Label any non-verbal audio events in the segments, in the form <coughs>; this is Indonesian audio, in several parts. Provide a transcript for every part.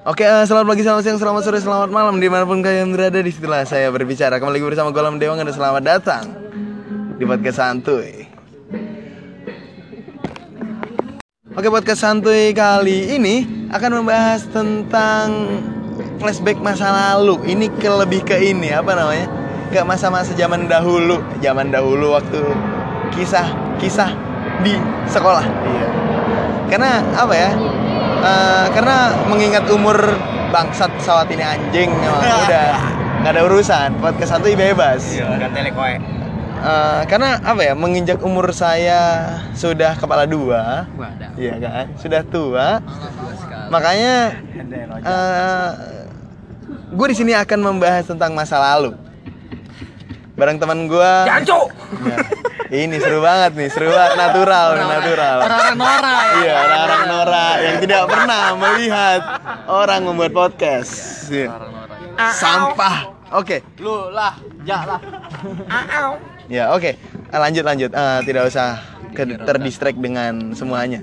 Oke, eh, selamat pagi, selamat siang, selamat sore, selamat malam di mana pun kalian berada di situlah saya berbicara kembali lagi bersama Golam Dewang dan selamat datang di podcast santuy. Oke, podcast santuy kali ini akan membahas tentang flashback masa lalu. Ini ke lebih ke ini apa namanya? Ke masa-masa zaman dahulu, zaman dahulu waktu kisah-kisah di sekolah. Iya. Karena apa ya? Eh, karena mengingat umur bangsat pesawat ini anjing emang <laughs> udah. Nggak ada urusan podcast satu bebas. Iya, dan telekoe. Eh, karena apa ya menginjak umur saya sudah kepala dua. Wadah. iya kan? Sudah tua. Makanya eh gue di sini akan membahas tentang masa lalu bareng teman gue Jancu. ini seru banget nih seru banget natural natural Orang-orang Nora ya. Iya, orang-orang Nora yang tidak pernah melihat orang membuat podcast. Iya. Orang Nora. Sampah. Oke. Lu lah, ja lah. Ya, oke. Ah, Lanjut lanjut. Ah, tidak usah ke terdistract dengan semuanya.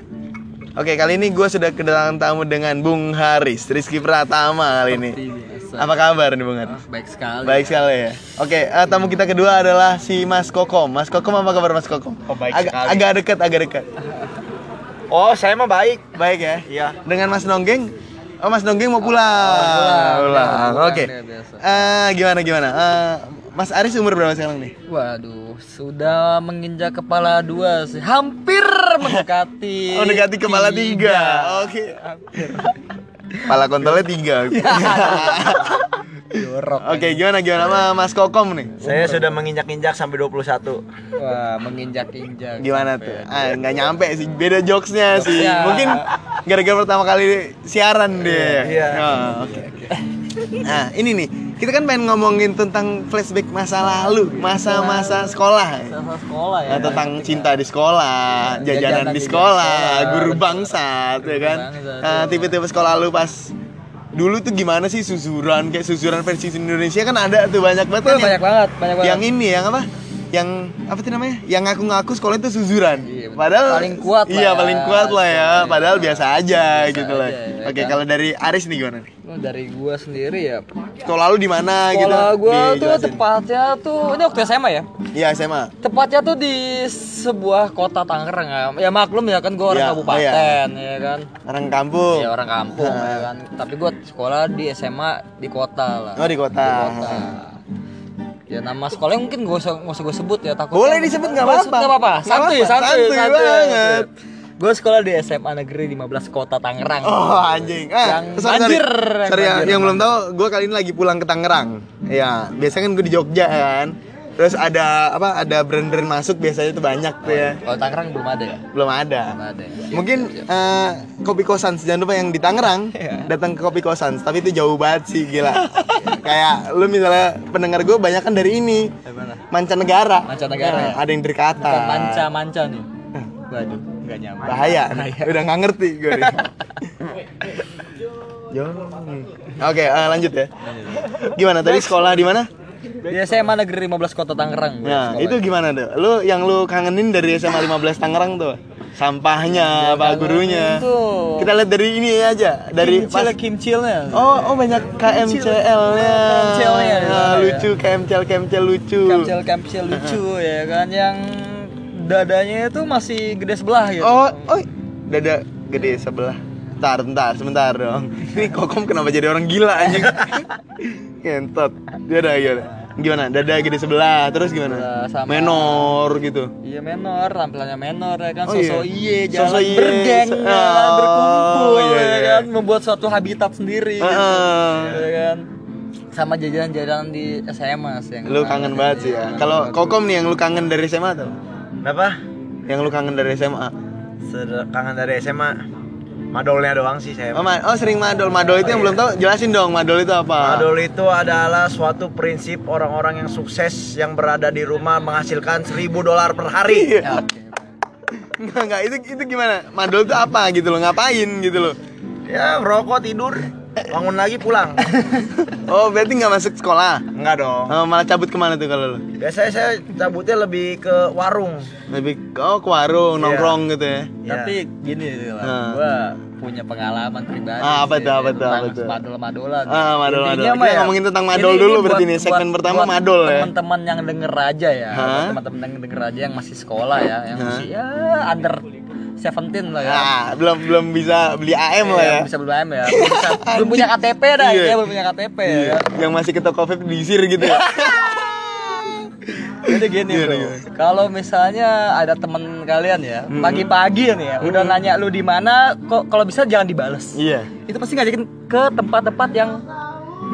Oke, kali ini gue sudah kedatangan tamu dengan Bung Haris Rizky Pratama kali ini. Biasa. Apa kabar nih Bung Haris? Baik sekali. Baik sekali ya. Oke, eh, tamu kita kedua adalah si Mas Kokom. Mas Kokom apa kabar Mas Kokom? Oh, baik agak, sekali. agak dekat, agak dekat. Oh, saya mah baik. Baik ya. Iya. Dengan Mas Nonggeng. Oh, Mas Nonggeng mau pulang. pulang. Pulang. Ya, pulang Oke. biasa. Eh, gimana gimana? Eh, Mas Aris umur berapa sekarang nih? Waduh, sudah menginjak kepala dua sih. Hampir mendekati. <laughs> Oh, mendekati kepala tiga. Oke. Kepala kontolnya tiga. <laughs> <laughs> Jorok. Oke, gimana gimana sama Mas Kokom nih? Saya sudah menginjak-injak sampai 21. Wah, menginjak-injak. Gimana sampai tuh? Ah, nggak nyampe sih. Beda jokesnya sih. Jokesnya. Mungkin gara-gara pertama kali siaran dia. Iya. Oh, Oke. oke. Nah, ini nih. Kita kan pengen ngomongin tentang flashback masa lalu, masa-masa sekolah. Masa sekolah ya. Nah, tentang cinta di sekolah, jajanan Jajanan di sekolah, sekolah, guru betul. bangsat, ya kan? Nah, iya. tipe-tipe sekolah lu pas dulu tuh gimana sih susuran kayak susuran versi Indonesia kan ada tuh banyak banget Kan kan banyak banget, banyak banget. yang ini yang apa yang apa tuh namanya yang ngaku-ngaku sekolah itu susuran Iya, padahal Paling kuat lah iya ya. paling kuat lah ya Iya. padahal biasa aja Biasa gitu lah aja, ya oke kan? kalau dari Aris nih gimana nih dari gua sendiri ya. sekolah lu di mana gitu Sekolah gua tuh Dijelasin. tepatnya tuh ini waktu SMA ya. iya SMA Tepatnya tuh di sebuah kota Tangerang ya. Ya maklum ya kan gua orang Iya, kabupaten ya kan. orang kampung Ya orang kampung ya kan. Tapi gua sekolah di SMA di kota lah. oh di kota, Di kota. Ya nama sekolahnya mungkin gak usah gak usah gue sebut ya takut. Boleh disebut, nggak apa-apa. Nggak apa-apa. Santuy, santuy, Santuy banget. Gue sekolah di SMA Negeri 15 Kota Tangerang. Oh anjing. Ah, Yang sorry, banjir, sorry. yang ya, yang belum tahu, gue kali ini lagi pulang ke Tangerang. Ya, biasanya kan gue di Jogja kan. Terus ada apa? Ada brand-brand masuk biasanya tuh banyak tuh ya. Kalau Tangerang belum ada ya? Belum ada. Belum ada. ya? Mungkin eh, kopi kosan jangan lupa yang di Tangerang Iya. datang ke kopi kosan tapi itu jauh banget sih gila kayak lu misalnya pendengar gue banyak kan dari ini mancanegara Mancanegara, Nah, ya? ada yang dari Qatar Bukan manca-manca nih. <laughs> Waduh, enggak nyampe. bahaya <laughs> Bahaya. udah nggak ngerti gue nih. Jong. <laughs> Oke, eh, lanjut ya. Gimana tadi sekolah di mana? Di SMA Negeri 15 Kota Tangerang. Nah, sekolah. itu gimana tuh? Lu yang lu kangenin dari SMA 15 Tangerang tuh? Sampahnya, apa gurunya? Tuh. Kita lihat dari ini aja, dari Kimcil, pas kimcilnya. Oh, oh banyak KMCL-nya. KMCL-nya ya. lucu, KMCL KMCL lucu. Kamcil kamcil lucu <laughs> ya kan yang dadanya itu masih gede sebelah gitu. Oh, oh, dada gede sebelah. Bentar, bentar, sebentar dong. Ini kokom kenapa jadi orang gila anjing? Kentot. Dada gimana? Gimana? Dada gede sebelah, terus gimana? Sebelah, sama- Menor gitu. Iya menor, tampilannya menor ya kan, Oh, sosok iya. iye, jalan Sosok iye. bergeng, ya, Oh, berkumpul iya, ya iya. kan, membuat suatu habitat sendiri, gitu, Heeh. ya kan. Sama jajanan-jajanan di SMA sih yang Lu kangen banget sih ya. Kalau kokom nih yang lu kangen dari SMA tuh? Kenapa? Yang lu kangen dari SMA? Ser- Kangen dari SMA. Madolnya doang sih saya. Oh, ma- oh sering madol. Madol itu yang belum tahu, jelasin dong madol itu apa? Madol itu adalah suatu prinsip orang-orang yang sukses yang berada di rumah menghasilkan 1000 dolar per hari. Iya. Enggak, enggak, itu itu gimana? Madol itu apa gitu loh, ngapain gitu loh. Ya, merokok tidur. Bangun lagi pulang. <laughs> Oh, berarti nggak masuk sekolah? Enggak dong. Oh, malah cabut ke mana tuh kalau lu? Biasanya saya cabutnya lebih ke warung. Lebih ke, oh, ke warung, Iya. nongkrong gitu ya? Iya. Tapi gini sih lah, Ah. gua punya pengalaman pribadi. Ah, apa tuh, apa tuh, apa tuh? Madol-madolan. Ah, madol, madol. Kita ya, ngomongin tentang madol ini- dulu ini berarti buat- nih, segmen buat- pertama buat madol ya. Teman-teman yang denger aja ya, teman-teman yang denger aja yang masih sekolah ya, yang Hah? masih ya under 17 lah ya. Ah, belum belum bisa beli AM lah Iya, ya. Bisa belum AM ya. Belum, bisa, <laughs> belum punya KTP dah, Iya. ya, belum punya KTP ya. Iya, Yang masih ke toko vape diisir gitu ya. <laughs> Jadi gini Gimana, bro, gimana? kalau misalnya ada teman kalian ya, Hmm. pagi-pagi nih ya, udah nanya lu di mana, kok kalau bisa jangan dibales. iya. Itu pasti ngajakin ke tempat-tempat yang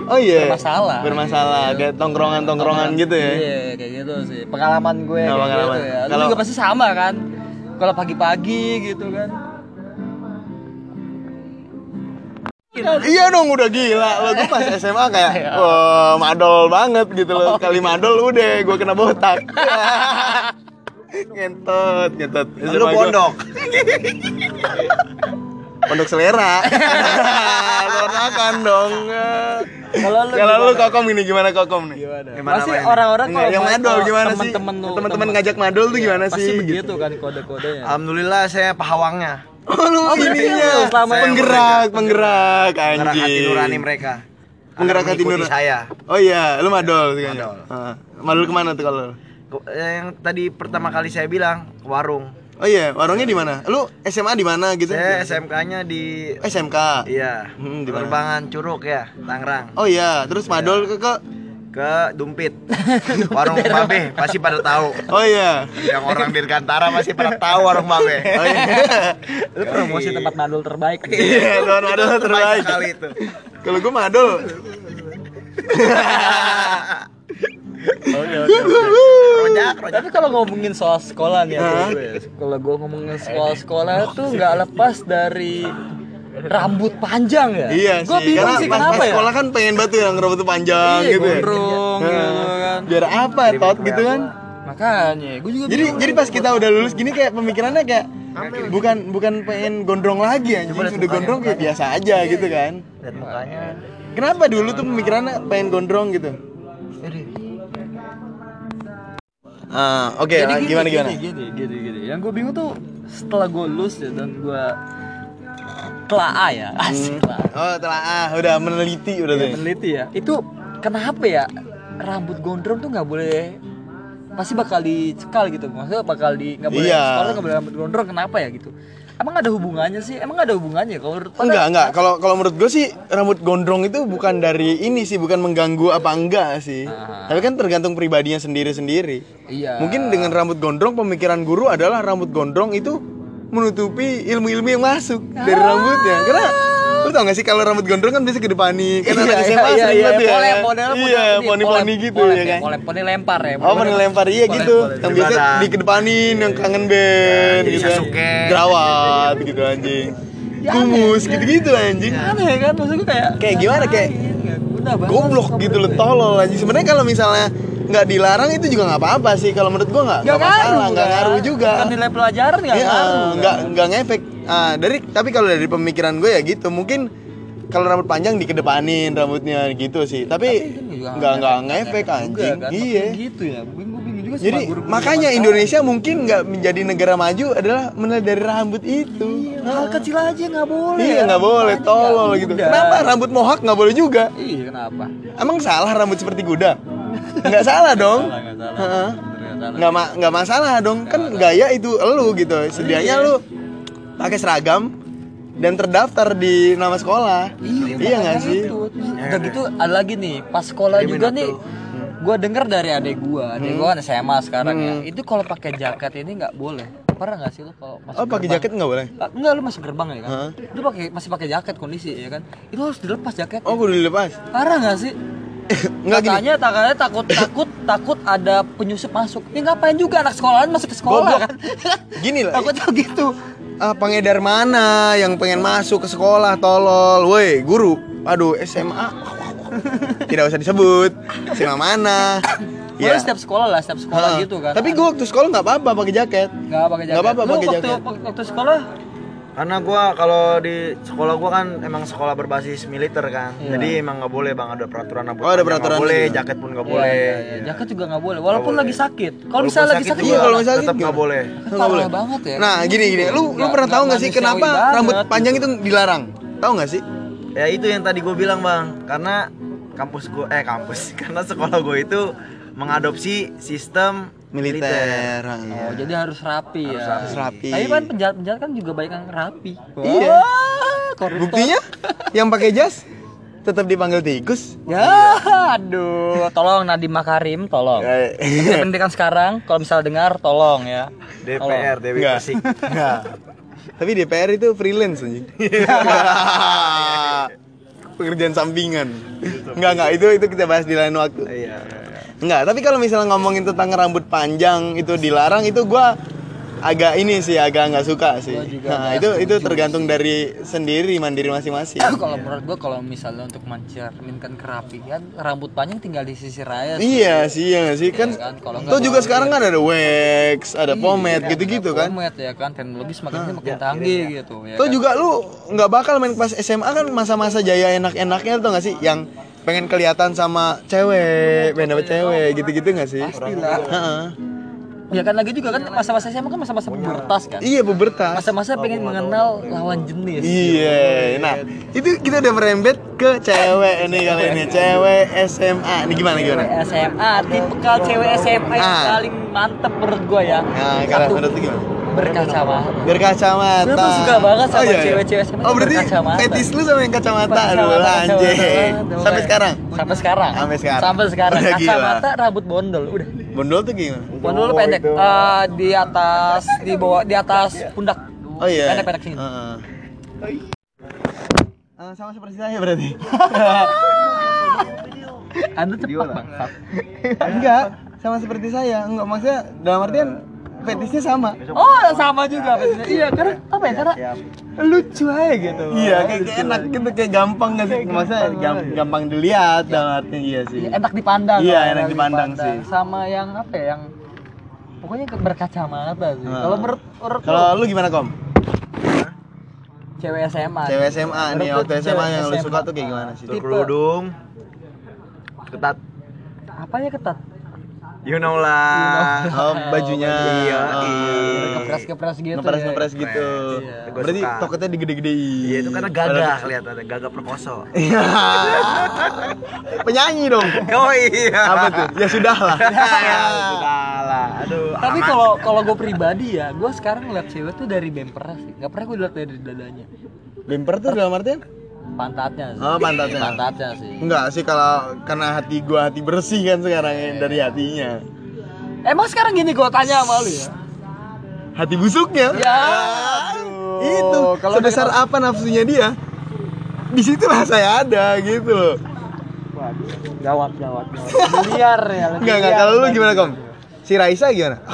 Oh iya. Bermasalah. Bermasalah, kayak tongkrongan-tongkrongan gitu ya. Iya, kayak gitu sih. Pengalaman gue Nah, kayak pengalaman. gitu ya. Lu Kalau- juga pasti sama kan. Kalau pagi-pagi gitu kan. Iya dong udah gila lo gue pas SMA kayak <laughs> Iya. wah madol banget gitu loh kali madol udah gue kena botak <laughs> ngentot ngentot Lu pondok. <laughs> pondok selera <laughs> kan dong Kalau lu kalau lu gimana? kokom ini gimana kokom nih Gimana? Gimana Pasti orang-orang kalau yang madol gimana sih teman-teman ngajak madol tuh gimana Pasti sih begitu gitu kan kode-kodenya. Alhamdulillah saya pahawangnya. oh lu Oh, ininya selama penggerak penggerak Gerak hati anjing nurani mereka. Penggerak hati nurani. saya. oh iya lu madol sih Madol. Ah. madol ke mana tuh kalau? Ke- Yang tadi pertama kali saya bilang ke warung. Oh iya, warungnya di mana? Lu SMA di mana gitu? Saya SMK-nya di SMK. Iya, Hmm, di mana? Perbangan Curug ya, Tangerang. Oh iya, terus madol ke, ke Ke Dumpit. Warung <laughs> Babe pasti pada tahu. Oh iya. Yang orang Dirgantara pasti pada tahu warung Babe. Oh iya. Lu promosi tempat madol terbaik. Iya, teman madol terbaik. sekali itu. Kalau gua madol. <laughs> Oke, oke, <laughs> oke. Rojak, rojak. Tapi kalau ngomongin soal sekolah nih ya, gue, kalau gue ngomongin soal sekolah tuh nggak lepas dari rambut panjang ya. Iya Gue sih. bingung Karena sih pas, kenapa pas ya. sekolah kan pengen tuh yang rambut panjang Iya, gitu ya. gondrong gitu kan. Biar apa, tot gitu kan? Makanya, gue juga Jadi bingung. jadi pas kita udah lulus gini kayak pemikirannya kayak bukan bukan pengen gondrong lagi anjing, udah gondrong kayak biasa aja gitu kan. Lihat mukanya. Kenapa dulu tuh pemikirannya pengen gondrong gitu? Ah, oke, Jadi lah, gini, gimana gini, gimana? Gini, gini, gini. Yang gue bingung tuh setelah gue lulus ya dan gue telaah ya, asik lah. Oh, telah ah, udah meneliti udah tuh. ya? Meneliti ya. Itu kenapa ya rambut gondrong tuh nggak boleh pasti bakal dicekal gitu maksudnya bakal di nggak boleh Iya. sekolah nggak boleh rambut gondrong kenapa ya gitu emang ada hubungannya sih emang ada hubungannya kalau menurut pada- Enggak, enggak. Kalau kalau menurut gue sih rambut gondrong itu bukan dari ini sih, bukan mengganggu apa enggak sih. Ah. Tapi kan tergantung pribadinya sendiri-sendiri. iya Mungkin dengan rambut gondrong pemikiran guru adalah rambut gondrong itu menutupi ilmu-ilmu yang masuk dari Ah. rambutnya. Karena lu tau gak sih kalau rambut gondrong kan biasa ke depanin. Kan anak Iya, SMA iya, sering iya, banget ya. pole, model, Iya, poni-poni gitu ya kan. polem, poni lempar ya Oh, mana lempar iya gitu. Yang biasa Badan. dikedepanin yang kangen band gitu. kan. Jerawat gitu anjing. Ya, Kumus gitu-gitu anjing. aneh kan maksud gue kayak Kayak gimana, kayak Goblok gitu loh, tolol anjing. Sebenarnya kalau misalnya nggak dilarang itu juga nggak apa-apa sih. Kalau menurut gua nggak nggak masalah, nggak kan? ngaruh juga. Bukan nilai pelajaran nggak Iya, ngaruh nggak kan? nggak ngefek. Ah, dari tapi kalau dari pemikiran gue ya gitu, mungkin kalau rambut panjang dikedepanin rambutnya gitu sih. Tapi kan juga nggak nggak ngefek juga anjing. kan. Iya. Gitu ya bingung bingung juga Jadi makanya Indonesia mungkin nggak menjadi negara maju adalah mulai dari rambut itu. sekarang. hal kecil aja nggak boleh Iya ya. nggak boleh, tolol nggak gitu. udah. Kenapa rambut mohak nggak boleh juga? iya kenapa Emang salah rambut seperti kuda? Nggak salah dong. Nggak salah. Heeh. Bener, nggak salah. Nggak ma- nggak masalah dong. Kan gaya itu elu gitu. Sedianya lu pakai seragam dan terdaftar di nama sekolah. Iya, Iya nggak sih? itu. Terus Udah gitu ada lagi nih, pas sekolah juga nih gua denger dari adek gua, adek gua kan SMA sekarang ya. Itu kalau pakai jaket ini nggak boleh. Pernah nggak sih lu kalau masuk Oh pakai jaket nggak boleh? Ah, Enggak, lu masuk gerbang ya kan? Hah? Lu pakai masih pakai jaket kondisi ya kan? Itu harus dilepas jaket. Oh kudu dilepas. Parah nggak sih? <laughs> Nggak gini. Katanya, takut takut takut ada penyusup masuk. Ya ngapain juga anak sekolahan masuk ke sekolah Goblok. kan? <laughs> Gini lah. Takutnya gitu. Ah, pengedar mana yang pengen masuk ke sekolah tolol? Woi, guru. Aduh, SMA. <laughs> Tidak usah disebut. SMA mana? Ya. setiap sekolah lah, setiap sekolah Ha. gitu kan. Tapi gua waktu sekolah nggak apa-apa pakai jaket. nggak pakai jaket. Nggak apa-apa pakai waktu, jaket. Waktu sekolah Karena gua kalau di sekolah gua kan emang sekolah berbasis militer kan. Iya. Jadi emang nggak boleh Bang ada peraturan rambut Oh, ada peraturan boleh, juga. jaket pun nggak Iya, boleh. iya, iya. Jaket juga nggak boleh, walaupun Nggak lagi boleh. sakit. Kalau misalnya lagi sakit sakit Iya, juga kalau misalnya tetap nggak boleh. Nggak boleh. banget ya. Nah, gini gini. Lu lu Nggak- pernah tahu nggak sih kenapa banget rambut gitu. panjang itu dilarang? Tahu nggak sih? Ya itu yang tadi gue bilang bang, karena kampus gue eh kampus <laughs> karena sekolah gue itu mengadopsi sistem Militer. Oh, jadi harus rapi ya. Harus rapi. Tapi kan penjahat-penjahat kan juga banyak yang rapi. Iya. Wah, koruptor. Buktinya yang pakai jas tetap dipanggil tikus. Ya, aduh, tolong Nadiem Makarim, tolong. Eh, Menteri Pendidikan sekarang, kalau misalnya dengar, tolong ya. DPR Dewi. Persik. Enggak. Tapi DPR itu freelance anjing. <laughs> Pekerjaan sampingan. Enggak enggak itu itu kita bahas di lain waktu. Iya. Enggak, tapi kalau misalnya ngomongin tentang rambut panjang itu dilarang itu gua agak ini sih agak nggak suka sih. Nah, itu itu tergantung dari sendiri mandiri masing-masing. <coughs> kalau menurut gua kalau misalnya untuk mencerminkan kerapian, rambut panjang tinggal di sisi raya. sih. Iya sih, iya sih kan. kan, kalau nggak Tuh juga sekarang kan ada wax, ada pomade Iya, gitu-gitu ada kan. Pomade ya kan, teknologi semakin sini makin canggih gitu ya. Tuh kan? juga lu nggak bakal main pas SMA kan masa-masa jaya enak-enaknya tuh nggak sih yang pengen kelihatan sama cewek, pengen dapet cewek gitu-gitu nggak sih? Pastilah. Heeh. Ya kan lagi juga kan masa-masa SMA kan masa-masa pubertas kan. Iya pubertas. Masa-masa pengen mengenal lawan jenis. Iya, nah itu kita udah merembet ke cewek ini kali ini cewek SMA. Ini gimana gimana? SMA, tipikal cewek SMA yang Ah. paling mantep menurut gua ya. Nah, kalau menurut gimana? Berkacamata. Berkacamata. Gua tuh suka banget sama Oh, iya, iya. cewek-cewek SMA Oh berarti fetis lu sama yang kacamata, aduh anjing. Sampai sekarang. Sampai sekarang. Sampai sekarang. Sampai sekarang. Udah gila. Kacamata, rambut bondol, udah. Bondol tuh gimana? Bondol lu pendek Eh, di atas di bawah di atas pundak. Oh iya. Pendek-pendek sini. Heeh. Eh, sama seperti saya berarti. Anda cepat banget. Enggak, sama seperti saya. Enggak maksudnya dalam artian fetisnya sama. Oh, sama juga fetisnya. Iya, karena apa ya? Karena lucu aja gitu. Iya, kayak, kayak enak gitu, kayak gampang nggak sih? Maksudnya gam- gampang dilihat dalam artinya iya sih. Iya, enak dipandang. Iya, enak dipandang sih. Sama yang apa ya? Yang pokoknya ke- berkacamata sih. Nah. Kalau menurut Kalau lu gimana, Kom? cewek SMA. Cewek SMA nih, waktu SMA yang lu suka tuh kayak gimana sih? Tipe. Berkerudung, ketat, Apanya ketat? You know lah. Oh, bajunya. Iya, Oh. iya. Ngepres-ngepres gitu. Ngepres ya. ngepres gitu. Iya. Berarti suka. toketnya digede-gede. Iya itu karena gagah kelihatannya, gagah perkoso. Iya. Penyanyi dong. Oh iya. Apa tuh? Ya sudah lah. <laughs> Ya, sudah lah. Aduh. Tapi kalau kalau gue pribadi ya, gue sekarang ngeliat cewek tuh dari bempernya sih. Gak pernah gue liat dari dadanya. Bemper tuh dalam artian? Pantatnya sih. Oh, pantatnya. Pantatnya sih. Enggak sih kalau karena hati gua hati bersih kan sekarang ya, dari hatinya. Emang sekarang gini gue tanya sama lu ya. Hati busuknya. Ya. Itu kalau sebesar apa nafsunya dia? Di situlah saya ada gitu loh. Gawat, gawat, gawat. Liar ya. Enggak enggak kalau lu gimana kom? Si Raisa gimana? <laughs>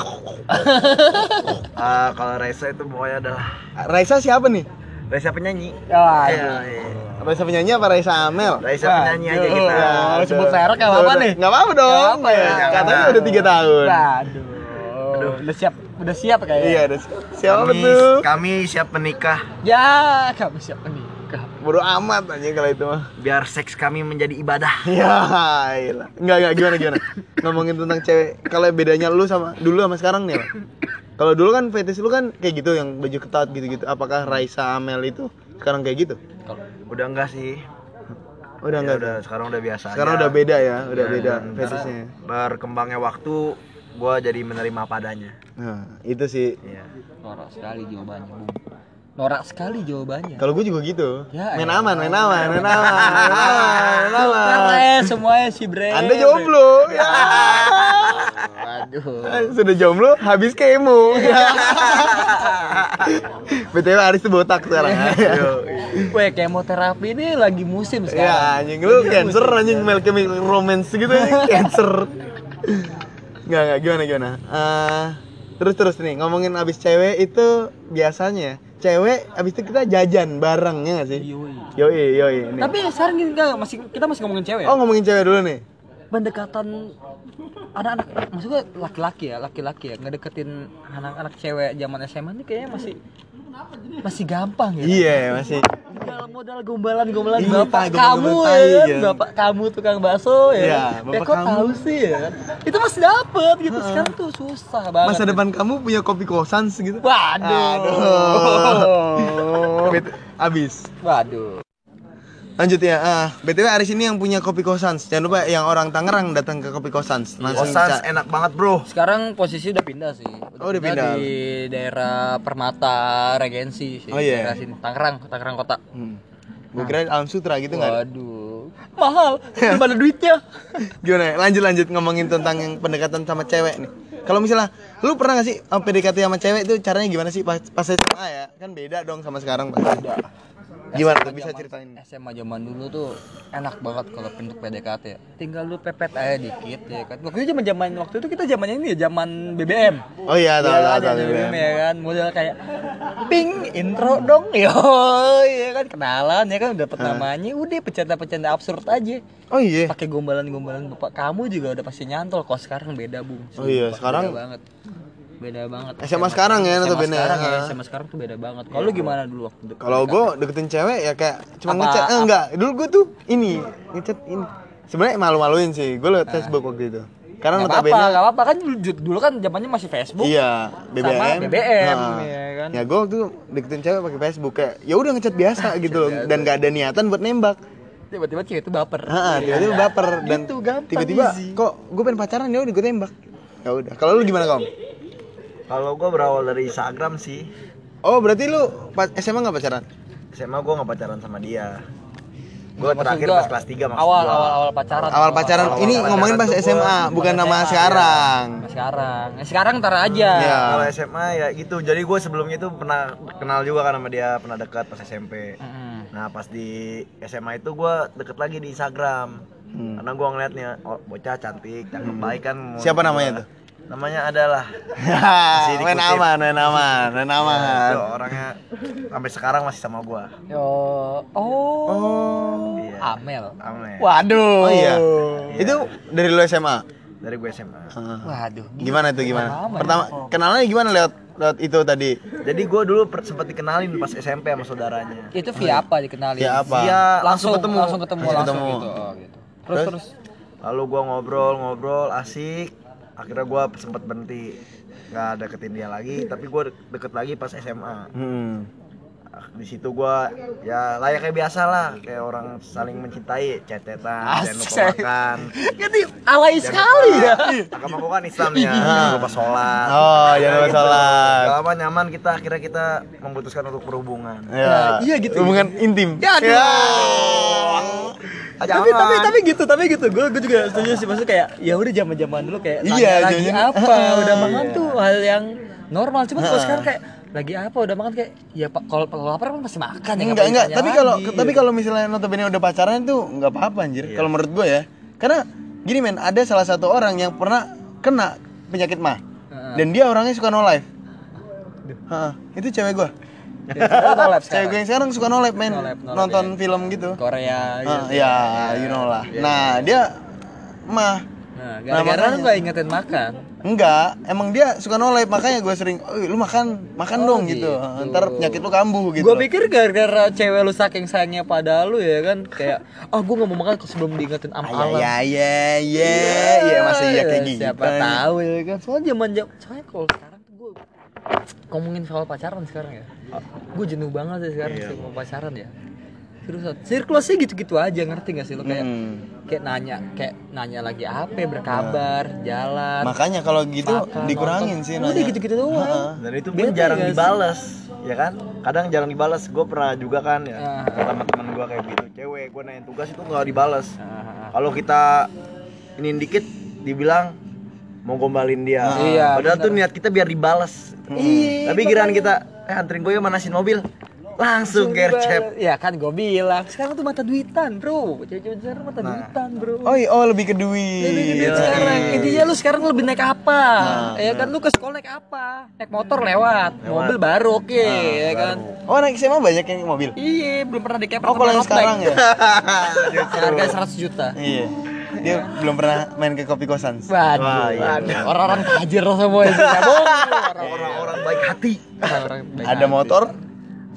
Ah, kalau Raisa itu pokoknya adalah Raisa siapa nih? Raisa penyanyi. Wah, Iya, aduh. iya. Raisa penyanyi apa Raisa Amel? Raisa Wah, penyanyi aja kita. ya. Oh, sebut merek nggak apa-apa nih? Nggak apa-apa dong. Nggak apa ya. Katanya Jangan. udah tiga tahun. Aduh. Udah siap, udah siap kayaknya. Iya, udah si- siapa Kami, tuh? kami siap menikah Ya, kamu siap menikah. Bodoh amat aja kalau itu mah. biar seks kami menjadi ibadah. Ya, iyalah. Enggak, enggak gimana gimana. Ngomongin tentang cewek, kalau bedanya lu sama dulu sama sekarang nih, Pak. Kalau dulu kan fetis lu kan kayak gitu yang baju ketat gitu-gitu. Apakah Raisa Amel itu sekarang kayak gitu? Udah enggak sih? Udah Ya, enggak. udah sekarang udah biasa. Sekarang aja. udah beda ya, udah Ya, beda dan fetisnya. Berkembangnya waktu gua jadi menerima padanya. Nah, itu sih. Iya. Norak sekali jawabannya, Bung. Norak sekali jawabannya. Kalau gue juga gitu. Ya, main elah. aman, main aman, main aman, main aman, main <laughs> aman. Keren semuanya si Bre. Anda jomblo. <laughs> Ya. Waduh. Sudah jomblo, habis kemo. <laughs> BTW Aris tuh botak sekarang. Weh, kemoterapi ini lagi musim Ya sekarang. anjing lu cancer anjing Chemical Romance gitu anjing cancer. Enggak enggak gimana gimana. Eh, terus terus nih ngomongin abis cewek itu biasanya cewek abis itu kita jajan bareng ya nggak sih? Yoi. Yoi yoi. Nih. Tapi sekarang enggak, masih kita masih ngomongin cewek. ya? Oh ngomongin cewek dulu nih. Pendekatan anak-anak maksudnya laki-laki ya, laki-laki ya ngedeketin anak-anak cewek zaman SMA ini kayaknya masih masih gampang ya. Iya, masih. Modal modal gombalan-gombalan Iya, bapak tai, gombalan kamu tai, ya, kan? ya. bapak kamu tukang bakso ya. Iya, ya bapak kok kamu. tahu sih ya kan? Itu masih dapet gitu. Sekarang tuh susah banget. Masa depan kamu punya kopi kosan segitu? Waduh. Bet- <laughs> Abis. Waduh. Lanjut ya. Ah, BTW Aris ini yang punya kopi kosan. Jangan lupa yang orang Tangerang datang ke kopi kosan. Kosan enak banget bro Sekarang posisi udah pindah sih. Oh, udah pindah. di daerah Permata Regensi sih. Oh, iya. Daerah sini. Tangerang, Tangerang kota. Hmm. Gue kira Alam Sutra gitu nggak? Waduh. Mahal. Belum ada <laughs> duitnya. Gimana? Lanjut lanjut ngomongin tentang yang pendekatan sama cewek nih. Kalau misalnya lu pernah gak sih uh, PDKT sama cewek itu caranya gimana sih pas pas SMA ya? Kan beda dong sama sekarang pasti. Gimana tuh bisa ceritain? SMA zaman dulu tuh enak banget kalau bentuk PDKT ya. Tinggal lu pepet aja dikit ya kan. Waktu itu zaman zaman waktu itu kita zamannya ini ya zaman BBM. Oh iya, tahu Ya tahu tahu. BBM. BBM ya kan. Model kayak ping intro dong. <laughs> Yo, ya kan kenalan ya kan udah dapet namanya. Udah bercanda-bercanda absurd aja. Oh iya. Pakai gombalan-gombalan bapak kamu juga udah pasti nyantol. Kok sekarang beda, Bung. Oh iya, sekarang- beda banget. Beda banget. SMA sekarang ya, SMA notabene. sekarang ya. SMA sekarang tuh beda banget. Kalau lu gimana dulu waktu? Kalau gue deketin cewek ya kayak cuma Apa- ngechat, eh, apa- enggak. Dulu gue tuh ini ngechat ini. Sebenarnya malu-maluin sih. Gue lewat Facebook waktu itu. Karena Gak notabene apa-apa, gak apa-apa kan dulu, dulu kan zamannya masih Facebook. Iya, BBM. Sama BBM, Nah, ya kan? Ya gue waktu itu deketin cewek pakai Facebook kayak ya udah ngechat biasa <laughs> gitu loh dan gak ada niatan buat nembak. Tiba-tiba cewek itu baper. Heeh, tiba-tiba baper dan Gitu, tiba-tiba kok gue pengen pacaran ya udah gue tembak. Ya udah. Kalau lu gimana, Kom? Kalau gue berawal dari Instagram sih Oh, berarti lu pas SMA gak pacaran? SMA gue gak pacaran sama dia Gue terakhir gua, pas kelas 3 maksud awal, gua. awal awal pacaran. Awal pacaran awal ini pacaran ngomongin pas SMA, bukan nama sekarang. Nah, sekarang. Nah, sekarang ntar aja. Iya. Kalau SMA ya gitu Jadi gue sebelumnya itu pernah kenal juga kan sama dia Pernah dekat pas SMP Mm-mm. Nah pas di SMA itu gue deket lagi di Instagram Hmm. Karena gue ngeliatnya oh, bocah cantik, cakep baik kan Siapa namanya tuh? Namanya adalah <laughs> main aman, main aman, main aman. Itu orangnya sampai sekarang masih sama gue Yo. Oh. Oh. Iya. Amel. Amin. Waduh. Oh iya. Itu dari lu SMA. Dari gue SMA Heeh. Waduh. Gimana itu gimana? Lama ya. Pertama kenalannya gimana lewat lewat itu tadi? Jadi gue dulu per- sempat dikenalin pas SMP sama saudaranya Itu via apa dikenalin? Via apa? Via Langsung, ketemu. langsung ketemu Langsung langsung, ketemu. gitu. Oh, gitu. Terus terus. Lalu gua ngobrol-ngobrol asik. Akhirnya gua sempet berhenti nggak deketin dia lagi, tapi gua de- deket lagi pas SMA. Hmm. Di situ gua ya layaknya biasa lah, kayak orang saling mencintai, cetetan, jangan lupa makan. Ini alay sekali ya. Agama gua kan Islam ya, jangan lupa sholat. Oh, jangan lupa sholat. Gak lama nyaman kita akhirnya kita memutuskan untuk berhubungan. Ya. iya gitu. Hubungan intim. Ya, aduh. Ah, tapi tapi tapi gitu tapi gitu gue gue juga setuju sih maksudnya kayak ya udah zaman zaman dulu kayak Iya, lagi apa <laughs> udah makan tuh hal yang normal cuma kalau sekarang kayak lagi apa udah makan kayak ya pak kalau lapar kan pasti makan ya Enggak, enggak. Tapi kalau tapi kalau misalnya notabene udah pacaran itu enggak apa-apa anjir. Iya. Kalau menurut gue ya. Karena gini men, ada salah satu orang yang pernah kena penyakit mah. Dan dia orangnya suka no life. Heeh, itu cewek gue. Ya, no <laughs> Cewek gue yang sekarang suka no life men. No life, no life, Nonton ya. film gitu. Korea gitu. ya, you know lah. Nah, dia mah nah gara-gara lu gak ingetin makan enggak, emang dia suka no life makanya gue sering, "Oh, lu makan, makan Oh, dong gitu. gitu. Ntar penyakit lu kambuh gitu. gue pikir gara-gara cewek lu saking sayangnya pada lu ya kan kayak oh gue gak mau makan sebelum diingetin am alam ya ya ya ya masa iya kayak gitu. siapa tahu ya kan soalnya zaman jam soalnya kalau sekarang tuh gue ngomongin soal pacaran sekarang ya gue jenuh banget sih sekarang sih mau pacaran ya seriusan sirkulasinya gitu-gitu aja ngerti gak sih lo kayak Hmm. Kayak nanya kayak nanya lagi apa berkabar jalan Makanya kalau gitu makan, dikurangin nonton. sih udah nanya. gitu-gitu doang Heeh. dan itu pun jarang sih? dibales ya kan kadang jarang dibales gue pernah juga kan ya Ah. sama teman gue kayak gitu cewek gue nanyain tugas itu nggak dibales Ah, kalau kita ini dikit dibilang mau gombalin dia Iya, padahal bener. tuh niat kita biar dibales Iya, tapi giliran kita eh anterin gue ya manasin mobil langsung gercep ya kan gue bilang sekarang tuh mata duitan bro cewek-cewek sekarang mata duitan bro Oh, iya, oh lebih ke duit. Lebih gede Iya. sekarang. Intinya lu sekarang lebih naik apa? ya kan lu ke sekolah naik apa? Naik motor lewat, mobil baru oke, ya kan. Oh, anak SMA banyak yang mobil. Iya, belum pernah dikeper Oh, kalau yang sekarang ya. <laughs> Harga 100 juta. iya. Dia belum pernah main ke kopi kosan. Waduh, Wah, iya. waduh. orang-orang tajir semua itu lu. <laughs> Orang-orang baik hati orang baik Ada hati. motor,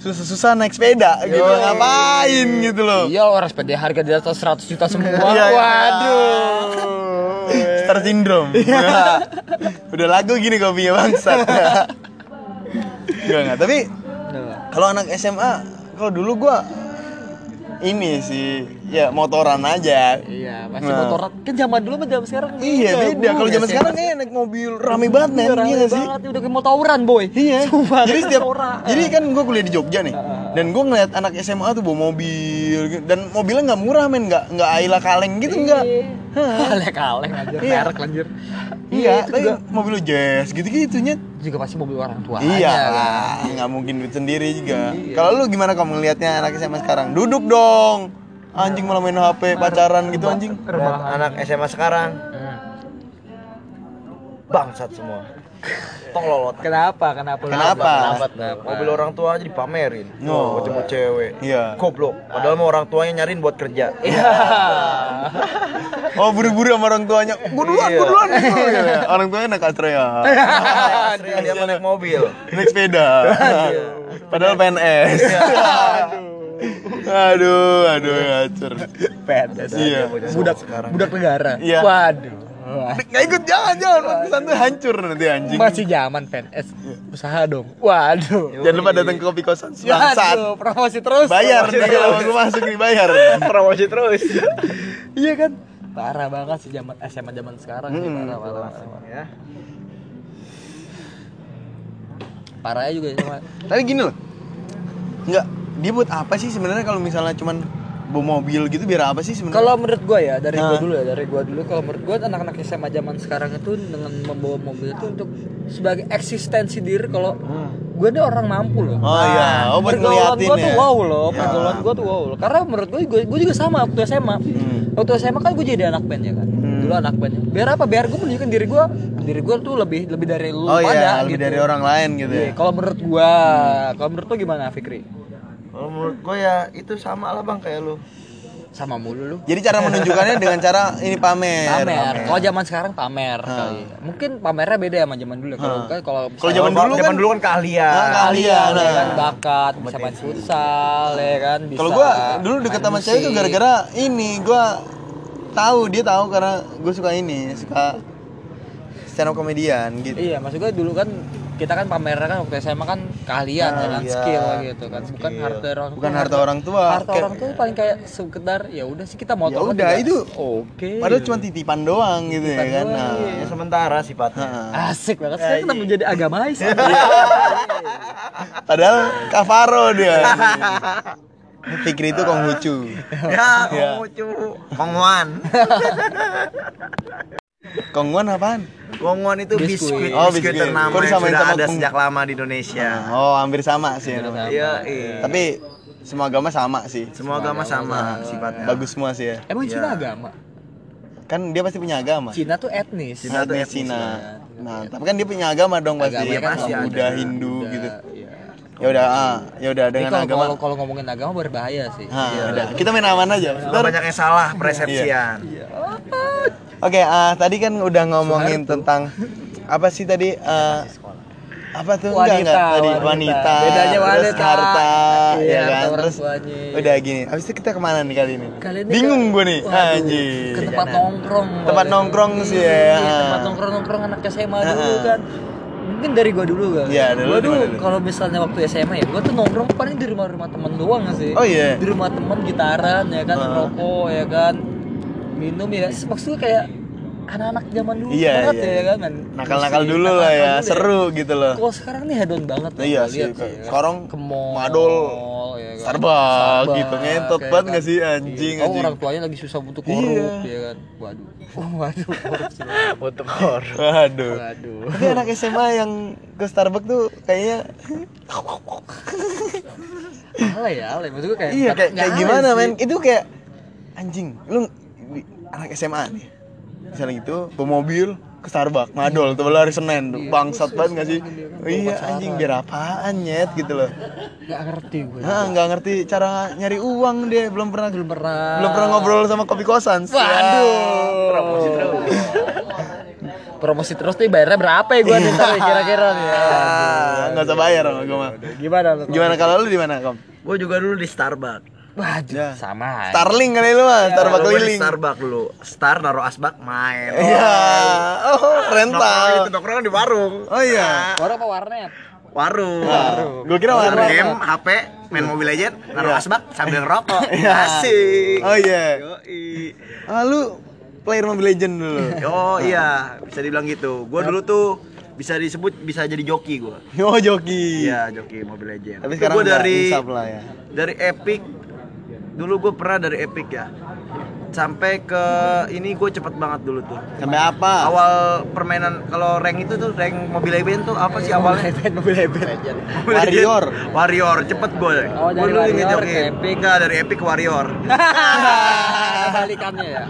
susah-susah naik sepeda gitu ngapain gitu loh Iya orang sepeda harga di atas 100 juta semua. <laughs> Iya. Waduh. <laughs> Star syndrome. <laughs> Udah lagu gini kopinya bangsat. Enggak enggak, tapi kalau anak SMA kalau dulu gua ini sih ya motoran aja. Iya, masih Nah. motoran. Kan zaman dulu sama zaman sekarang. Iya beda. Kalau zaman sekarang kayak naik mobil rame banget men, Iya, iya nggak sih? banget. Udah kayak mau tawuran, boy. Iya. <laughs> Sumpah, Jadi setiap tawuran. jadi kan gue kuliah di Jogja nih. Dan gue ngeliat anak SMA tuh bawa mobil dan mobilnya nggak murah men, nggak nggak Ayla kaleng gitu nggak. Kaleng-kaleng <laughs> anjir, Iya. merek anjir. Iya, tapi juga, mobil jazz gitu-gitu nyet. juga pasti mobil orang tua Iya, aja, kan. lah, nggak mungkin duit sendiri juga. Iya. Kalau lu gimana kamu ngelihatnya anak SMA sekarang? Duduk dong. Anjing malah main HP, pacaran gitu anjing. Lihat anak SMA sekarang Hmm. bangsat semua. Tolol otak. Kenapa? Kenapa? Kenapa? Kenapa? Kenapa? Mobil orang tua aja dipamerin. Oh. Buat jemput cewek. Iya. Goblok. Padahal mau orang tuanya nyariin buat kerja. Iya. <laughs> Oh, buru-buru sama orang tuanya. Gua duluan, Iya. gua duluan. Gitu, ya. Orang tuanya naik Astrea. <laughs> Dia mau naik mobil. naik sepeda. Padahal PNS. <laughs> aduh, aduh, ngacur. PNS. Iya. Budak budak negara. Iya. Waduh. Wah. Nggak ikut jangan, jangan. Pesan tuh hancur nanti anjing. Masih zaman PNS. Usaha dong. Waduh. Jangan lupa datang ke kopi kosan. Bangsat. Waduh, promosi terus. Bayar Promosi nih terus. kalau masuk nih bayar. <laughs> Promosi terus. Iya kan? Parah banget sih zaman SMA zaman sekarang sih, Hmm. parah, parah, parah. Ya. Parahnya juga sama Tapi gini loh. Enggak, dia buat apa sih sebenarnya kalau misalnya cuman bawa mobil gitu biar apa sih sebenarnya? Kalau menurut gue ya, dari gue Nah. dulu ya, dari gue dulu kalau menurut gue anak-anak SMA zaman sekarang itu dengan membawa mobil itu untuk sebagai eksistensi diri kalau gue ini orang mampu loh. Oh iya, oh buat pergaulan ngeliatin gue ya. tuh wow loh, Ya. pergaulan gue tuh wow loh. Karena menurut gue, gue, juga sama waktu SMA. Hmm. Waktu SMA kan gue jadi anak band ya kan. Dulu anak band. Biar apa? Biar gue menunjukkan diri gue, diri gue tuh lebih lebih dari lu Oh pada. iya, lebih gitu. dari orang lain gitu ya. Iya, Kalau menurut gua, kalau menurut lu gimana Fikri? Kalau menurut gue ya itu sama lah bang kayak lu. Sama mulu lu. Jadi cara menunjukkannya dengan cara ini pamer. Pamer. Kalau zaman sekarang pamer kali. Mungkin pamernya beda ya sama zaman dulu. ya. Kalau kan kalau Kalau zaman dulu zaman kan- dulu kan keahlian. Ah, keahlian, ya nah. kan bakat, bisa main futsal, ya kan bisa. Kalau gua dulu deket sama cewek musik. gara-gara ini gua tahu dia tahu karena gue suka ini, suka stand up komedian gitu. Iya, maksud gua dulu kan kita kan pamernya kan waktu SMA kan keahlian ya kan, iya. skill gitu kan, bukan Skill. harta orang tua. Bukan harta orang tua. Harta Kayak- orang tua paling kayak sekedar ya udah sih kita motor Ya udah, itu oke. Padahal cuma titipan doang gitu Titipan ya kan. doang, Nah. iya. Ya sementara sifatnya. Asik banget sekarang kita menjadi agamais. <laughs> Padahal Kavaro dia. Fikri itu Konghucu. Ya, Iya. lucu. <laughs> Kongwan. Kongguan apaan? Kongwan itu Biskuit. biskuit, Oh, biskuit biskuit. ternama yang sudah sama ada kung- sejak lama di Indonesia. Oh, hampir sama sih. Iya, iya. Tapi semua agama sama sih. Semua agama sama sifatnya. Bagus semua sih ya. Emang Iya. Cina agama? Kan dia pasti punya agama. Cina tuh etnis. Cina tuh Etnis Cina. ya. Nah, tapi kan dia punya agama dong pasti. Agamanya kan pasti ada. Buddha, Hindu iya. Ya udah, ah, ya udah dengan kalau agama. kalau kalau ngomongin agama berbahaya sih. Ah, Iya. udah. Kita main aman aja. Nggak Ntar- banyak yang salah persepsian. Oke, ah, tadi kan udah ngomongin tentang apa sih tadi? eh, apa tuh? Enggak, Wanita, enggak. Tadi wanita. wanita. Bedanya terus wanita. harta, Iya, ya kan? Terus tuanya. udah gini. Habis itu kita ke mana nih kali ini? Kali ini Bingung gue nih. Waduh, Anjir. Ke tempat nongkrong. Tempat nongkrong sih ya. Iya, tempat nongkrong-nongkrong anak SMA dulu Ah. kan. Mungkin dari gua dulu kan. Iya, dulu Gua dulu? kalau misalnya waktu SMA ya, gua tuh nongkrong paling di rumah-rumah temen doang sih. Oh, iya. Di rumah temen gitaran ya kan, Ah. rokok ya kan. Minum ya. Maksudnya kayak anak-anak zaman dulu Iya, banget iya. ya kan. main Nakal-nakal dulu lah ya, dulu seru gitu loh. Kalau sekarang nih hedon banget lah Iya sih, lihat ya. sekarang ke mall, madol, ya kan. Starbucks gitu, ngentot banget kan. nggak sih, anjing, Iya. Oh, anjing. orang tuanya lagi susah butuh Iya. korup ya kan. Waduh. <laughs> Oh, waduh. korup sih. Untuk kor. Waduh. Waduh. Tapi anak SMA yang ke Starbucks tuh kayaknya Alay ya, alay. Maksud gue kayak iya kayak, kayak gimana sih. men? Itu kayak anjing, lu anak SMA nih. Misalnya gitu, bawa mobil ke Starbucks, madol tuh hari Senin tuh. Bangsat banget gak sih? kan, Oh, iya anjing biar apaan nyet gitu loh. Nggak ngerti gue. Nah, nggak ngerti cara nyari uang dia, belum pernah Belum pernah. belum pernah ngobrol sama kopi kosan. Waduh. Promosi terus. promosi terus nih bayarnya berapa ya gue nih nih, kira-kira nih ya. Ah, nggak usah bayar sama gue mah. Gimana lu? Gimana kalau lu di mana, Kom? Gue juga dulu di Starbucks. Waduh, Ya. sama. aja. Starling kali lu mah, Gua di keliling. Starbucks dulu. Star naruh asbak main. Iya. Oh, Nongkrong rental. gitu, nongkrong di warung. Oh iya. Orang apa warnet? Warung. Gue kira Main warnet. game, HP, main Mobile Legend, naruh asbak sambil <laughs> ngerokok. Iya. Asik. Oh iya. Yoi. Ah, lu player Mobile Legend dulu. Oh iya, bisa dibilang gitu. Gua dulu tuh bisa disebut bisa jadi joki gua. Oh, joki. Iya, joki Mobile Legends. Tapi Itu sekarang gua dari ya. dari Epic. Dulu gue pernah dari Epic ya. Sampai ke ini gue cepet banget dulu tuh. Sampai apa? Awal permainan kalau rank itu tuh rank Mobile Legends tuh apa sih awalnya? Event mobil event aja. Mobile Legends. Warrior. Warrior, cepet gue. Oh, dari Gua dulu Warrior ngejokin. ke Epic. Enggak, dari Epic ke Warrior. <laughs> Kebalikannya ya.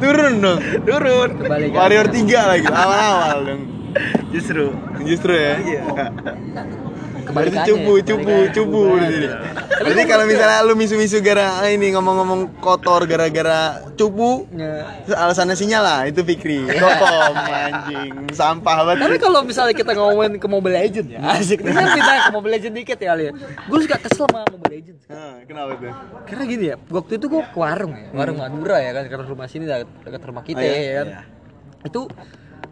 Turun dong. Turun. Warrior 3 lagi <laughs> awal-awal dong. Justru. Justru ya. Iya. <laughs> Kebalikannya. cupu, cupu, cupu. Jadi kalau misalnya lu misu-misu gara ini ngomong-ngomong kotor gara-gara cupu, Ya. terus alasannya sinyal lah itu Fikri. Kokom anjing, sampah Tapi banget. kalau misalnya kita ngomongin ke Mobile Legend ya, asik. Ini kan kita ke Mobile Legend dikit ya kali ya. Gue suka kesel sama Mobile Legend. Nah, kenapa tuh? Karena gini ya, waktu itu gue ke warung ya, warung Madura ya kan, karena rumah sini dekat, rumah kita Oh, iya? ya kan. Iya. Itu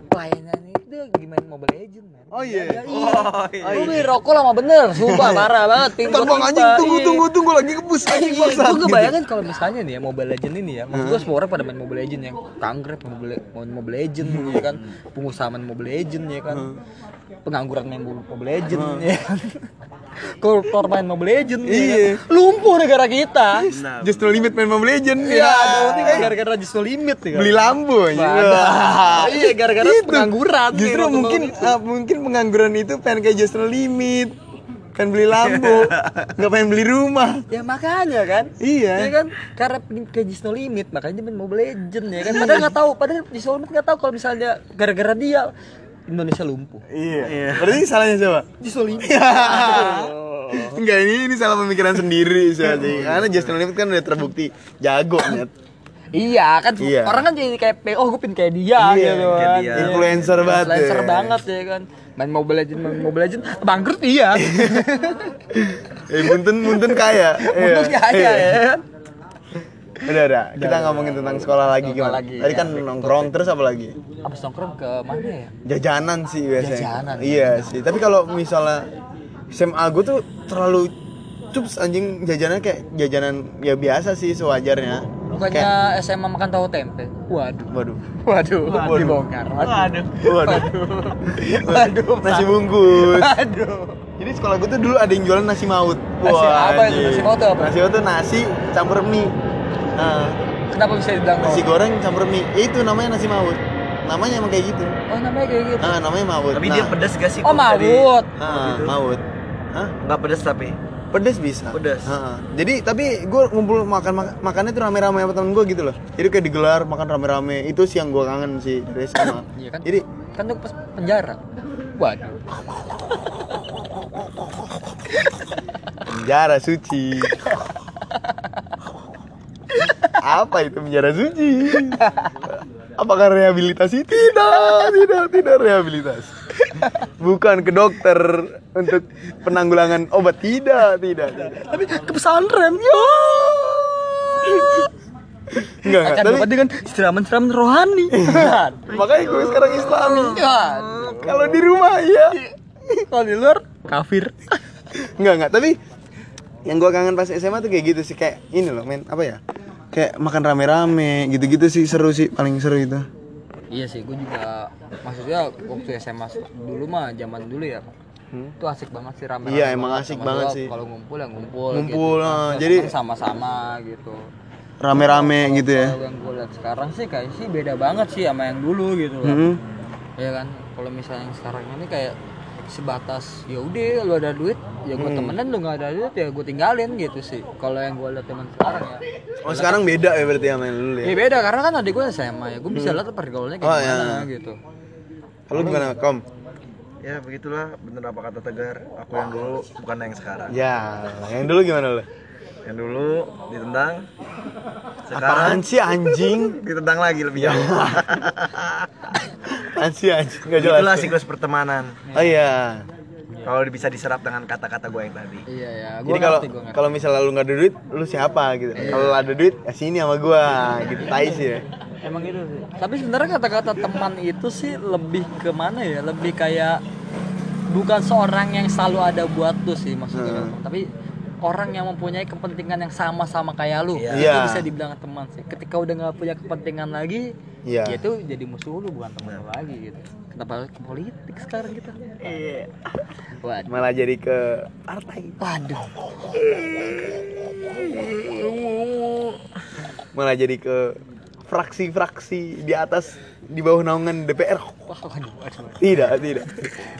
pelayanannya itu gimana Mobile Legend man. Oh iya. Ya, Oh, iya. Gue beli rokok lama bener, sumpah <laughs> parah banget. Ntar bang anjing tunggu tunggu tunggu lagi kebus anjing Iya, bangsat. gue kebayangin kalau misalnya nih ya Mobile Legend ini ya, maksud gue semua orang pada main Mobile Legend yang kanggrep Mobile, main Mobile Legend ya kan, pengusaha main Mobile Legend ya kan, pengangguran main Mobile Legend ya kan, koruptor main Mobile Legend ya Iya. kan, lumpuh negara kita. Nah, Just no limit main Mobile Legend Iya, ya. gara-gara just no limit kan. Beli lampu. Wah. <laughs> Iya, gara-gara pengangguran. Justru Nih, mungkin ah, mungkin pengangguran itu pengen kayak just no limit. Pengen beli lampu, <laughs> nggak pengen beli rumah. Ya makanya kan. Iya. Ya kan karena Just No Limit makanya dia main Mobile Legend ya kan. Padahal nggak tahu, padahal No Limit nggak tahu kalau misalnya gara-gara dia Indonesia lumpuh. Iya. Berarti salahnya siapa? Just No Limit. <laughs> Enggak ini ini salah pemikiran sendiri sih anjing. Karena Justin Limit kan udah terbukti jago net. Iya kan Iya. orang kan jadi kayak oh gue pin kayak dia Iya, gitu kayak kan. dia. Iya. Influencer banget Influencer ya. banget ya kan. Main Mobile Legend, main Mobile Legend, bangkrut iya. <laughs> Eh Muntun Muntun kaya. <laughs> Mundur Iya. kaya Iya. ya kan. Udah udah. Kita ngomongin tentang sekolah lagi Sekolah gimana? lagi, Tadi ya. kan nongkrong terus apa lagi? Abis nongkrong ke mana ya? Jajanan sih biasanya. Jajanan. Iya sih. Tapi kalau misalnya SMA gue tuh terlalu cups anjing jajanannya kayak jajanan ya biasa sih sewajarnya. Bukannya Kayak, SMA makan tahu tempe? Waduh. waduh. Waduh, Waduh. dibongkar. Waduh. Waduh. Waduh, Nasi bungkus. Waduh. Jadi sekolah gue tuh dulu ada yang jualan nasi maut. Nasi apa itu? Nasi maut apa? Nasi maut tuh nasi campur mie. Nah, Kenapa bisa dibilang nasi goreng campur mie. Ya itu namanya nasi maut. Namanya emang kayak gitu. Oh, namanya kayak gitu. Ah, namanya maut. Tapi nah, dia pedas gak sih? Oh, maut. Ah, maut. Hah? Nggak pedas tapi. Pedes bisa. Pedes. Ah. Jadi tapi gue ngumpul makan mak- makannya tuh rame-rame sama temen gue gitu loh. Jadi kayak digelar makan rame-rame. Itu sih yang gue kangen sih dari <coughs> SMA. Iya kan? Jadi kan tuh pas penjara. Waduh. penjara suci. Apa itu penjara suci? Apakah rehabilitasi? Tidak, tidak, tidak rehabilitasi. Bukan ke dokter untuk penanggulangan obat. Tidak, tidak, tidak. Tapi ke pesantren. Yo. Enggak, enggak. Akan Tapi dapat dengan siraman-siraman rohani. <laughs> makanya gue sekarang Islami. Waduh. Kalau di rumah ya. Kalau di luar kafir. Enggak, enggak. Tapi yang gue kangen pas SMA tuh kayak gitu sih kayak ini loh, men. Apa ya? Kayak makan rame-rame gitu-gitu sih seru sih, paling seru itu. Iya sih, gue juga maksudnya waktu SMA dulu mah zaman dulu ya. Itu asik banget sih rame. Iya, emang asik banget sih. Kalau ngumpul ya ngumpul. Ngumpul, gitu. ah, Kalau jadi- sama-sama gitu. Rame-rame gitu ya. Kalau yang gue lihat sekarang sih kayak sih beda banget sih sama yang dulu gitu kan. Ya kan, kalau misalnya yang sekarang ini kayak sebatas ya udah lu ada duit ya gue temenan lu nggak ada duit ya gue tinggalin gitu sih kalau yang gue lihat teman sekarang ya Oh, sekarang beda ya berarti sama yang dulu ya ya. beda karena kan adik gue SMA ya gue bisa lihat pergaulannya kayak Oh, gimana iya. gitu Kalau gimana, Kom? Ya begitulah bener apa kata Tegar. Aku yang dulu bukan yang sekarang. Ya, yang dulu gimana lo? Yang dulu ditendang. Apaan Sekarang sih anjing? <laughs> ditendang lagi lebih jauh. <laughs> <laughs> Ansi ansi nggak jelas. Itulah siklus pertemanan. Oh iya. Kalau bisa diserap dengan kata-kata gue yang tadi. Iya ya, Jadi kalau kalau misalnya lu nggak ada duit, lu siapa gitu. Iya. Kalau ada duit, ya sini sama gua gitu. Tai sih ya. emang itu sih. Tapi sebenarnya kata-kata teman itu sih lebih ke mana ya? Lebih kayak bukan seorang yang selalu ada buat lu sih maksudnya, Hmm. tapi orang yang mempunyai kepentingan yang sama-sama kayak lu. Iya. Itu Iya. bisa dibilang teman sih. Ketika udah nggak punya kepentingan lagi, Iya. ya itu jadi musuh lu bukan teman lu lagi gitu. Kenapa ke politik sekarang kita? Iya. Waduh. Malah jadi ke partai. Waduh. Malah jadi ke fraksi-fraksi di atas di bawah naungan DPR. Wah, waduh, waduh. Tidak, tidak.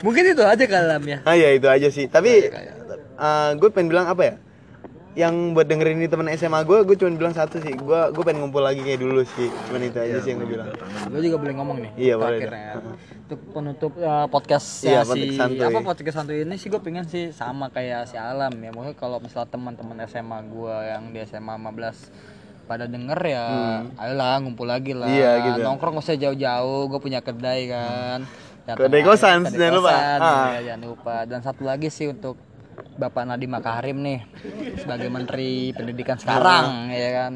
Mungkin itu aja kalam ya. Ah ya itu aja sih. Tapi Kayak- gue pengen bilang apa ya? Yang buat dengerin ini teman SMA gue, gue cuma bilang satu sih. Gue gue pengen ngumpul lagi kayak dulu sih. Cuman itu aja sih yang gue bilang. Gue juga boleh ngomong nih. Iya, boleh ya. Untuk penutup uh, podcast Iya, si podcast santuy. apa podcast santuy ini sih gue pengen sih sama kayak si Alam ya. Maksudnya kalau misalnya teman-teman SMA gue yang di SMA 15 pada denger ya, ayolah ngumpul lagi lah. Hmm. Iya, gitu. Nongkrong gak usah jauh-jauh. Gue punya kedai kan. Datang Kedai kosan, kedai jangan lupa. kosan, Ah. ya, jangan lupa. Dan satu lagi sih untuk Bapak Nadiem Makarim nih sebagai Menteri Pendidikan sekarang ya kan.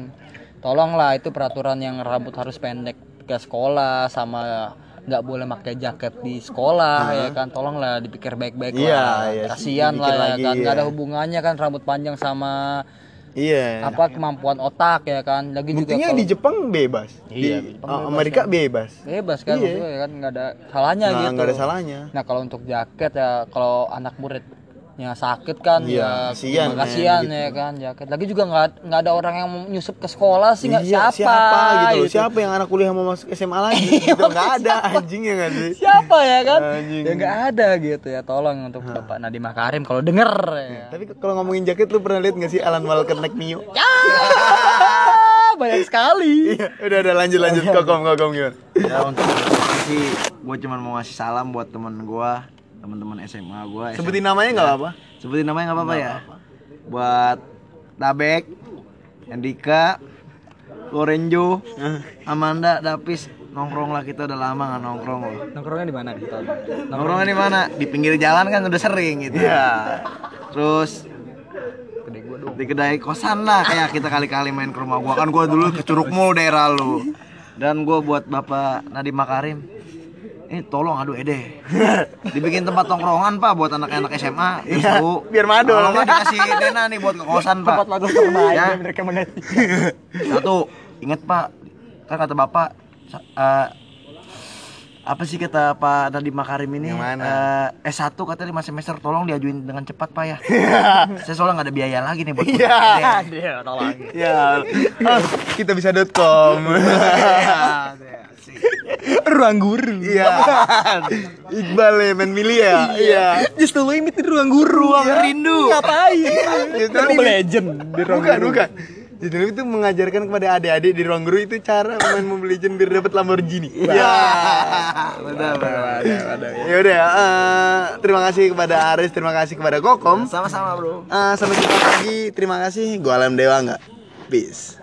Tolonglah itu peraturan yang rambut harus pendek ke sekolah sama nggak boleh pakai jaket di sekolah ya kan. Tolonglah dipikir baik-baik Iya, lah. iya, Kasihan lah ya lagi, kan. Nggak iya. ada hubungannya kan rambut panjang sama Iya. apa kemampuan otak ya kan. Lagi juga Buktinya kalau- di Jepang bebas. Iya, di Jepang uh, bebas, Amerika bebas. bebas kan Iya. maksudnya ya kan nggak ada salahnya Nah, gitu. nggak ada salahnya. Nah kalau untuk jaket ya kalau anak murid yang sakit kan Iya, ya kasihan, kasihan men, ya kan jaket. Lagi juga nggak nggak ada orang yang nyusup ke sekolah sih nggak Iya, siapa, gitu. Siapa yang anak kuliah mau masuk SMA lagi? <laughs> gitu nggak ada anjing ya nggak sih? Siapa ya kan? Anjing. Ya nggak ada gitu ya. Tolong untuk Bapak Nadiem Makarim kalau denger ya. Tapi kalau ngomongin jaket lu pernah lihat nggak sih Alan Walker naik Mio? Ya, banyak sekali. Iya, udah udah lanjut lanjut kokom kokom gimana? Ya untuk sih gue cuma mau ngasih salam buat temen gue, teman-teman SMA gue. Sebutin namanya nggak apa-apa. Sebutin namanya nggak apa-apa ya. Buat Tabek, Andika, Lorenjo, <laughs> Amanda, Dapis, nongkrong lah kita udah lama nggak nongkrong loh. Nongkrongnya di mana gitu? Nongkrongnya di mana? Di pinggir jalan kan udah sering gitu. Ya. Terus Gede gua dong. di kedai kosan lah kayak kita kali-kali main ke rumah gua kan gua dulu ke Curug Mall daerah lu. Dan gua buat Bapak Nadiem Makarim ini tolong aduh Ede <laughs> dibikin tempat tongkrongan pak buat anak-anak SMA Iya, Bu. biar madol. Kalau nggak dikasih dana nih buat ke kosan pak Tempat lagu terbaik Ya. mengerti. <laughs> satu inget pak kan kata bapak eh, apa sih kata Pak Nadiem Makarim ini Yang mana? Eh, S1 katanya 5 semester tolong diajuin dengan cepat pak ya saya soalnya nggak ada biaya lagi nih buat Iya. tolong. Ya, oh, kita bisa.com. <laughs> <laughs> Ruang guru. Iya. <laughs> Iqbal ya, main milih ya. Iya. Just the way di ruang guru. Ruang rindu. Ngapain? <laughs> Limit. Legend di ruang Bukan, guru. bukan. Jadi itu mengajarkan kepada adik-adik di ruang guru itu cara main Mobile Legend biar dapat Lamborghini. Iya. Benar, benar. Ya udah, eh, terima kasih kepada Aris, terima kasih kepada Kokom. sama-sama bro Eh, sampai jumpa lagi. Terima kasih. Gua Alam Dewa enggak. Peace.